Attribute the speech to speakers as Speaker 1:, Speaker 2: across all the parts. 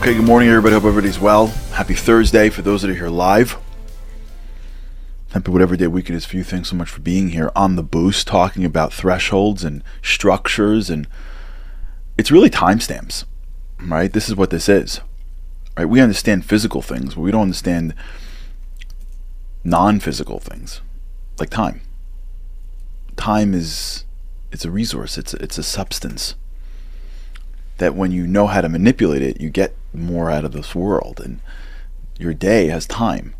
Speaker 1: Okay, good morning, everybody. Hope everybody's well. Happy Thursday for those that are here live. Happy whatever day week it is for you. Thanks so much for being here on the boost, talking about thresholds and structures, and it's really timestamps, right? This is what this is, right? We understand physical things, but we don't understand non-physical things, like time. Time is it's a resource. It's it's a substance that when you know how to manipulate it, you get more out of this world. And your day has time.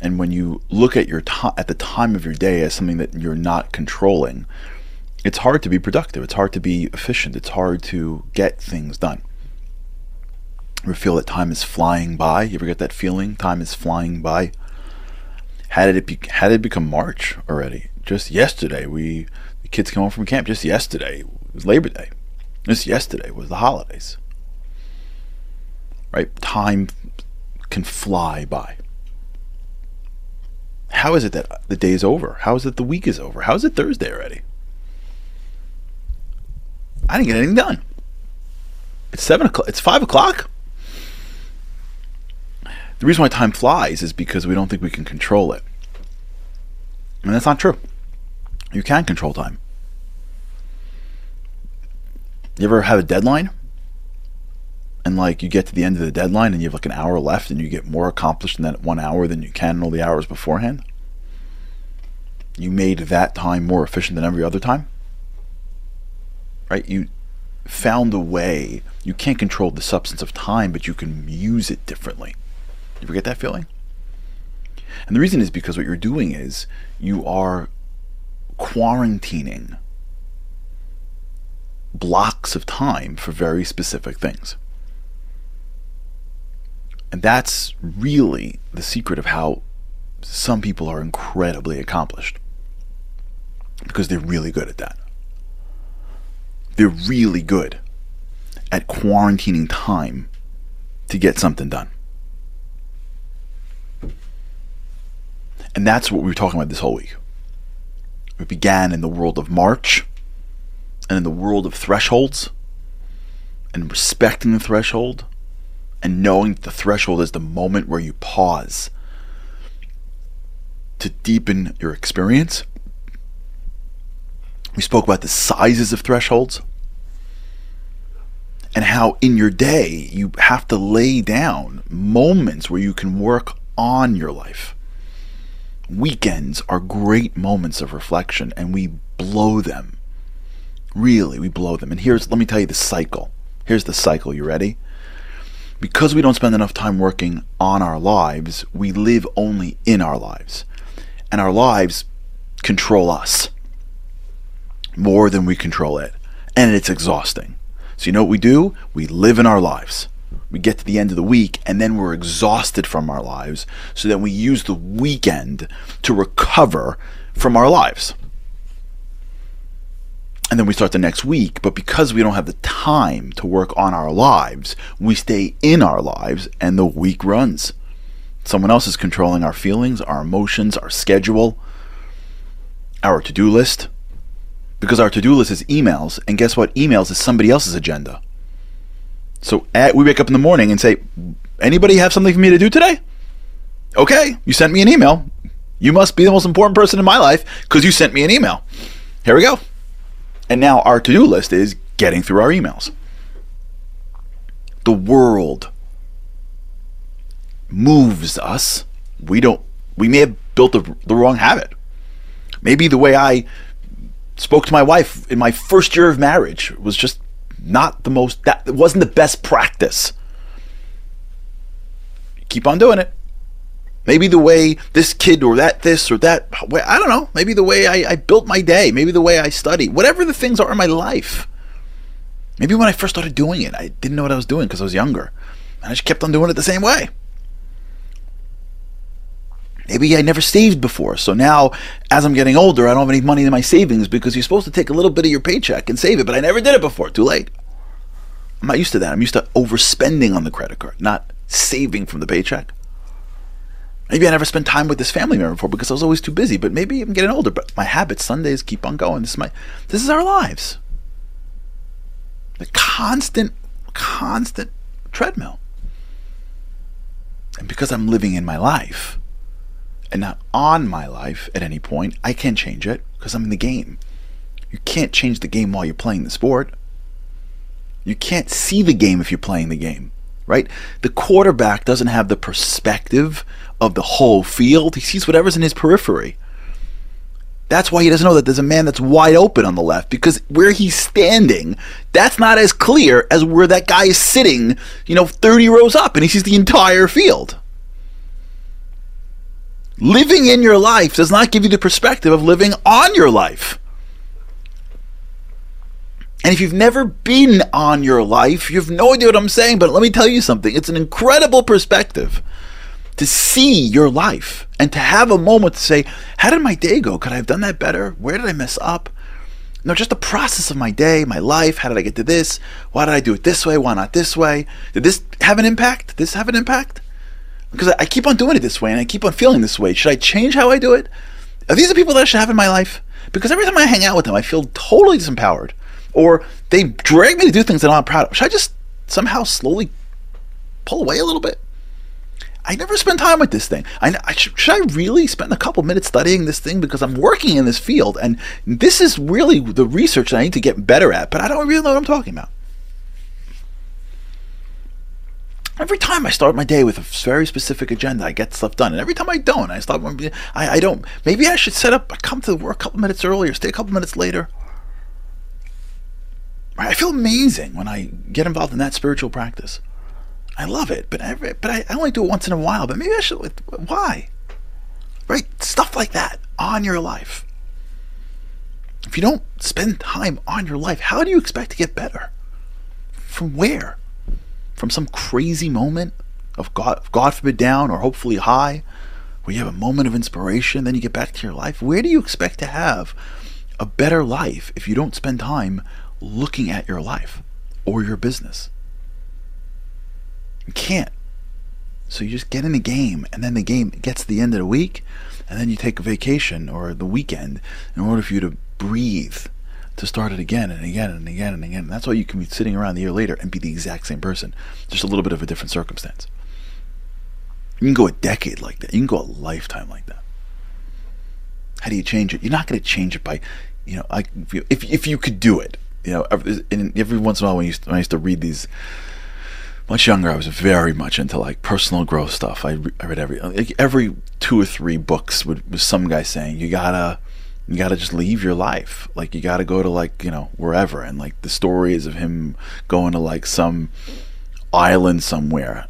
Speaker 1: And when you look at your at the time of your day as something that you're not controlling, it's hard to be productive. It's hard to be efficient. It's hard to get things done. You feel that time is flying by? You ever get that feeling? Time is flying by. How did it be, how did it become March already? Just yesterday, we the kids came home from camp. Just yesterday it was Labor Day. Just yesterday was the holidays. Right? Time can fly by. How is it that the day is over? How is it the week is over? How is it Thursday already? I didn't get anything done. It's seven o'clock. It's five o'clock. The reason why time flies is because we don't think we can control it. And that's not true. You can control time. You ever have a deadline? And like you get to the end of the deadline and you have like an hour left and you get more accomplished in that one hour than you can in all the hours beforehand? You made that time more efficient than every other time? Right? You found a way. You can't control the substance of time, but you can use it differently. You ever get that feeling? And the reason is because what you're doing is you are quarantining blocks of time for very specific things. And that's really the secret of how some people are incredibly accomplished. Because they're really good at that. They're really good at quarantining time to get something done. And that's what we were talking about this whole week. We began in the world of March and in the world of thresholds and respecting the threshold and knowing that the threshold is the moment where you pause to deepen your experience. We spoke about the sizes of thresholds and how in your day you have to lay down moments where you can work on your life. Weekends are great moments of reflection and we blow them Really, we blow them. And here's, let me tell you the cycle. Here's the cycle. You ready? Because we don't spend enough time working on our lives, we live only in our lives. And our lives control us more than we control it. And it's exhausting. So, you know what we do? We live in our lives. We get to the end of the week and then we're exhausted from our lives. So then we use the weekend to recover from our lives and then we start the next week. But because we don't have the time to work on our lives, we stay in our lives and the week runs. Someone else is controlling our feelings, our emotions, our schedule, our to do list. Because our to do list is emails, and guess what? Emails is somebody else's agenda. So at, we wake up in the morning and say, Anybody have something for me to do today? Okay, you sent me an email. You must be the most important person in my life because you sent me an email. Here we go. And now our to do list is getting through our emails. The world moves us. We don't, we may have built the, the wrong habit. Maybe the way I spoke to my wife in my first year of marriage was just not the most, that wasn't the best practice. Keep on doing it. Maybe the way this kid or that this or that, I don't know. Maybe the way I, I built my day. Maybe the way I study. Whatever the things are in my life. Maybe when I first started doing it, I didn't know what I was doing because I was younger. And I just kept on doing it the same way. Maybe I never saved before. So now, as I'm getting older, I don't have any money in my savings because you're supposed to take a little bit of your paycheck and save it, but I never did it before. Too late. I'm not used to that. I'm used to overspending on the credit card, not saving from the paycheck. Maybe I never spent time with this family member before because I was always too busy, but maybe I'm getting older. But my habits, Sundays keep on going. This is my this is our lives. The constant, constant treadmill. And because I'm living in my life and not on my life at any point, I can't change it because I'm in the game. You can't change the game while you're playing the sport. You can't see the game if you're playing the game, right? The quarterback doesn't have the perspective of the whole field. He sees whatever's in his periphery. That's why he doesn't know that there's a man that's wide open on the left because where he's standing, that's not as clear as where that guy is sitting, you know, 30 rows up and he sees the entire field. Living in your life does not give you the perspective of living on your life. And if you've never been on your life, you have no idea what I'm saying, but let me tell you something. It's an incredible perspective to see your life and to have a moment to say, How did my day go? Could I have done that better? Where did I mess up? No, just the process of my day, my life. How did I get to this? Why did I do it this way? Why not this way? Did this have an impact? Did this have an impact? Because I keep on doing it this way and I keep on feeling this way. Should I change how I do it? Are these the people that I should have in my life? Because every time I hang out with them, I feel totally disempowered or they drag me to do things that I'm not proud of. Should I just somehow slowly pull away a little bit? I never spend time with this thing. I, I should, should, I really spend a couple minutes studying this thing because I'm working in this field and this is really the research that I need to get better at, but I don't really know what I'm talking about. Every time I start my day with a very specific agenda, I get stuff done. And every time I don't, I stop. I, I don't. Maybe I should set up. Come to work a couple minutes earlier, stay a couple minutes later. I feel amazing when I get involved in that spiritual practice. I love it, but I, but I only do it once in a while. But maybe I should. Why? Right? Stuff like that on your life. If you don't spend time on your life, how do you expect to get better? From where? From some crazy moment of God, God forbid down or hopefully high, where you have a moment of inspiration, then you get back to your life. Where do you expect to have a better life if you don't spend time looking at your life or your business. You can't. So you just get in the game, and then the game gets to the end of the week, and then you take a vacation or the weekend in order for you to breathe to start it again and again and again and again. And that's why you can be sitting around the year later and be the exact same person, just a little bit of a different circumstance. You can go a decade like that. You can go a lifetime like that. How do you change it? You're not going to change it by, you know, you, if, if you could do it, you know, every, every once in a while when, when I used to read these, much younger, I was very much into like personal growth stuff. I, I read every like every two or three books with, with some guy saying you gotta you gotta just leave your life. Like you gotta go to like you know wherever, and like the stories of him going to like some island somewhere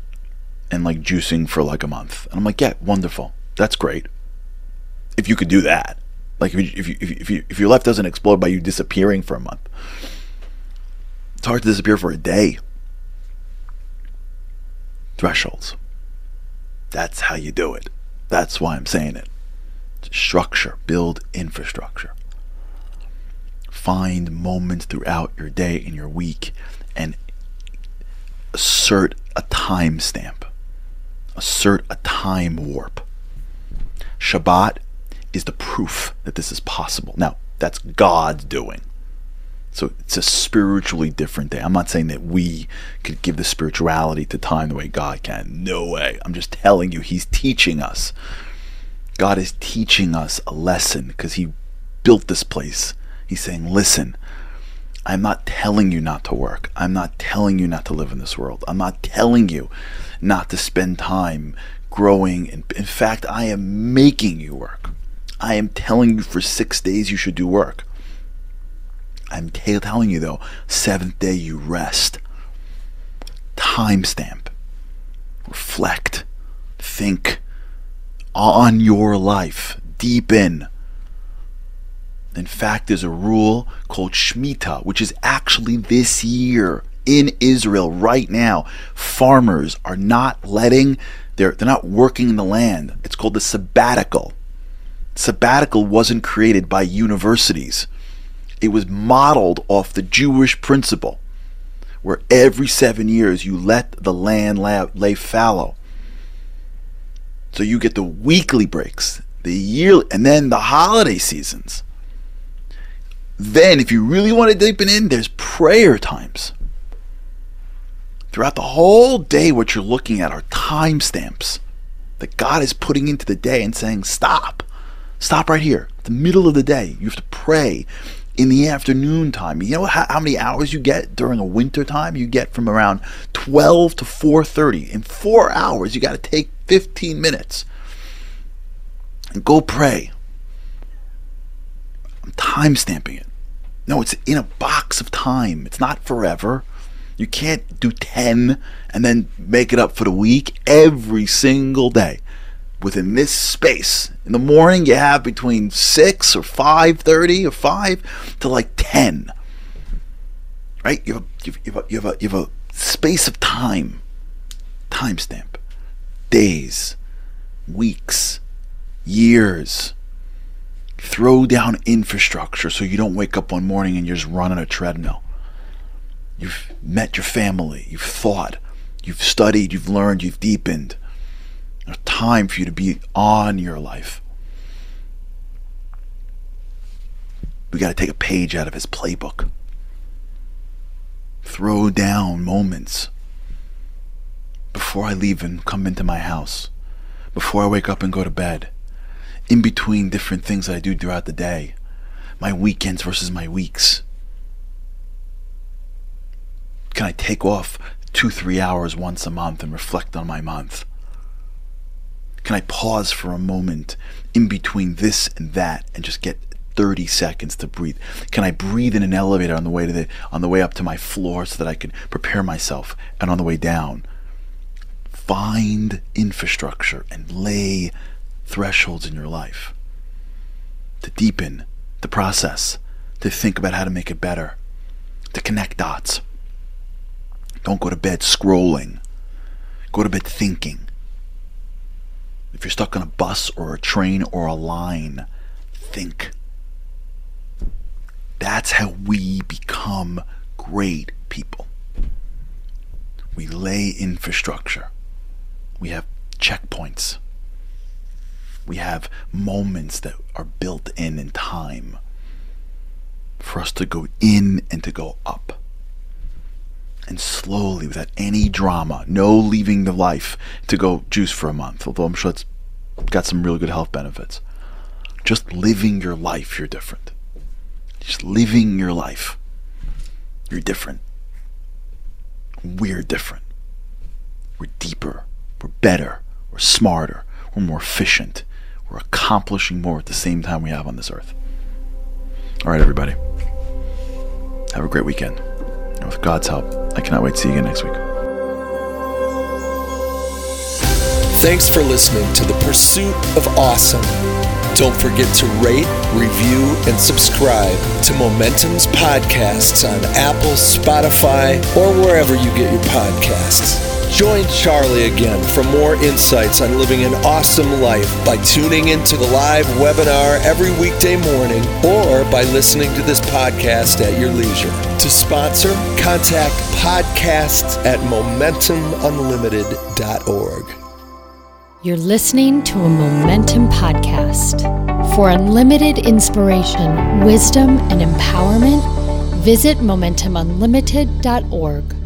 Speaker 1: and like juicing for like a month. And I'm like, yeah, wonderful, that's great. If you could do that, like if you, if you, if you, if your life doesn't explode by you disappearing for a month, it's hard to disappear for a day. Thresholds. That's how you do it. That's why I'm saying it. Structure, build infrastructure. Find moments throughout your day and your week and assert a time stamp. Assert a time warp. Shabbat is the proof that this is possible. Now, that's God's doing. So it's a spiritually different day. I'm not saying that we could give the spirituality to time the way God can. No way. I'm just telling you, He's teaching us. God is teaching us a lesson because He built this place. He's saying, listen, I'm not telling you not to work. I'm not telling you not to live in this world. I'm not telling you not to spend time growing. In, in fact, I am making you work. I am telling you for six days you should do work. I'm t- telling you though, seventh day you rest. Timestamp. Reflect. Think on your life. Deep in. In fact, there's a rule called Shemitah, which is actually this year. in Israel right now, farmers are not letting they're they're not working in the land. It's called the sabbatical. Sabbatical wasn't created by universities. It was modeled off the Jewish principle where every 7 years you let the land lay, lay fallow. So you get the weekly breaks, the yearly and then the holiday seasons. Then, if you really want to deepen in, there's prayer times. Throughout the whole day, what you're looking at are timestamps that God is putting into the day and saying, Stop. Stop right here. The middle of the day. You have to pray in the afternoon time. You know how, how many hours you get during a winter time? You get from around 12 to 4:30. In 4 hours, you got to take 15 minutes and go pray. I'm time stamping it. No, it's in a box of time. It's not forever. You can't do 10 and then make it up for the week every single day. Within this space, in the morning you have between 6 or 5:30 or 5 to like 10. Right? You have you have you have a, you have a space of time. Timestamp. Days, weeks, years. Throw down infrastructure so you don't wake up one morning and you're just running a treadmill. You've met your family, you've thought, you've studied, you've learned, you've deepened. Time for you to be on your life. We got to take a page out of his playbook. Throw down moments before I leave and come into my house, before I wake up and go to bed, in between different things that I do throughout the day, my weekends versus my weeks. Can I take off two, three hours once a month and reflect on my month? Can I pause for a moment in between this and that and just get 30 seconds to breathe? Can I breathe in an elevator on the way to the on the way up to my floor so that I can prepare myself and on the way down? Find infrastructure and lay thresholds in your life to deepen the process, to think about how to make it better, to connect dots. Don't go to bed scrolling. Go to bed thinking. If you're stuck on a bus or a train or a line, think. That's how we become great people. We lay infrastructure. We have checkpoints. We have moments that are built in in time for us to go in and to go up and slowly, without any drama, no leaving the life to go juice for a month, although I'm sure it's got some really good health benefits. Just living your life, you're different. Just living your life, you're different. We're different. We're deeper. We're better. We're smarter. We're more efficient. We're accomplishing more at the same time we have on this earth. All right, everybody. Have a great weekend. And with God's help, I cannot wait to see you again next week.
Speaker 2: Thanks for listening to The Pursuit of Awesome. Don't forget to rate, review, and subscribe to Momentum's podcasts on Apple, Spotify, or wherever you get your podcasts. Join Charlie again for more insights on living an awesome life by tuning into the live webinar every weekday morning or by listening to this podcast at your leisure. To sponsor, contact podcasts at momentumunlimited.org.
Speaker 3: You're listening to a Momentum podcast. For unlimited inspiration, wisdom, and empowerment, visit MomentumUnlimited.org.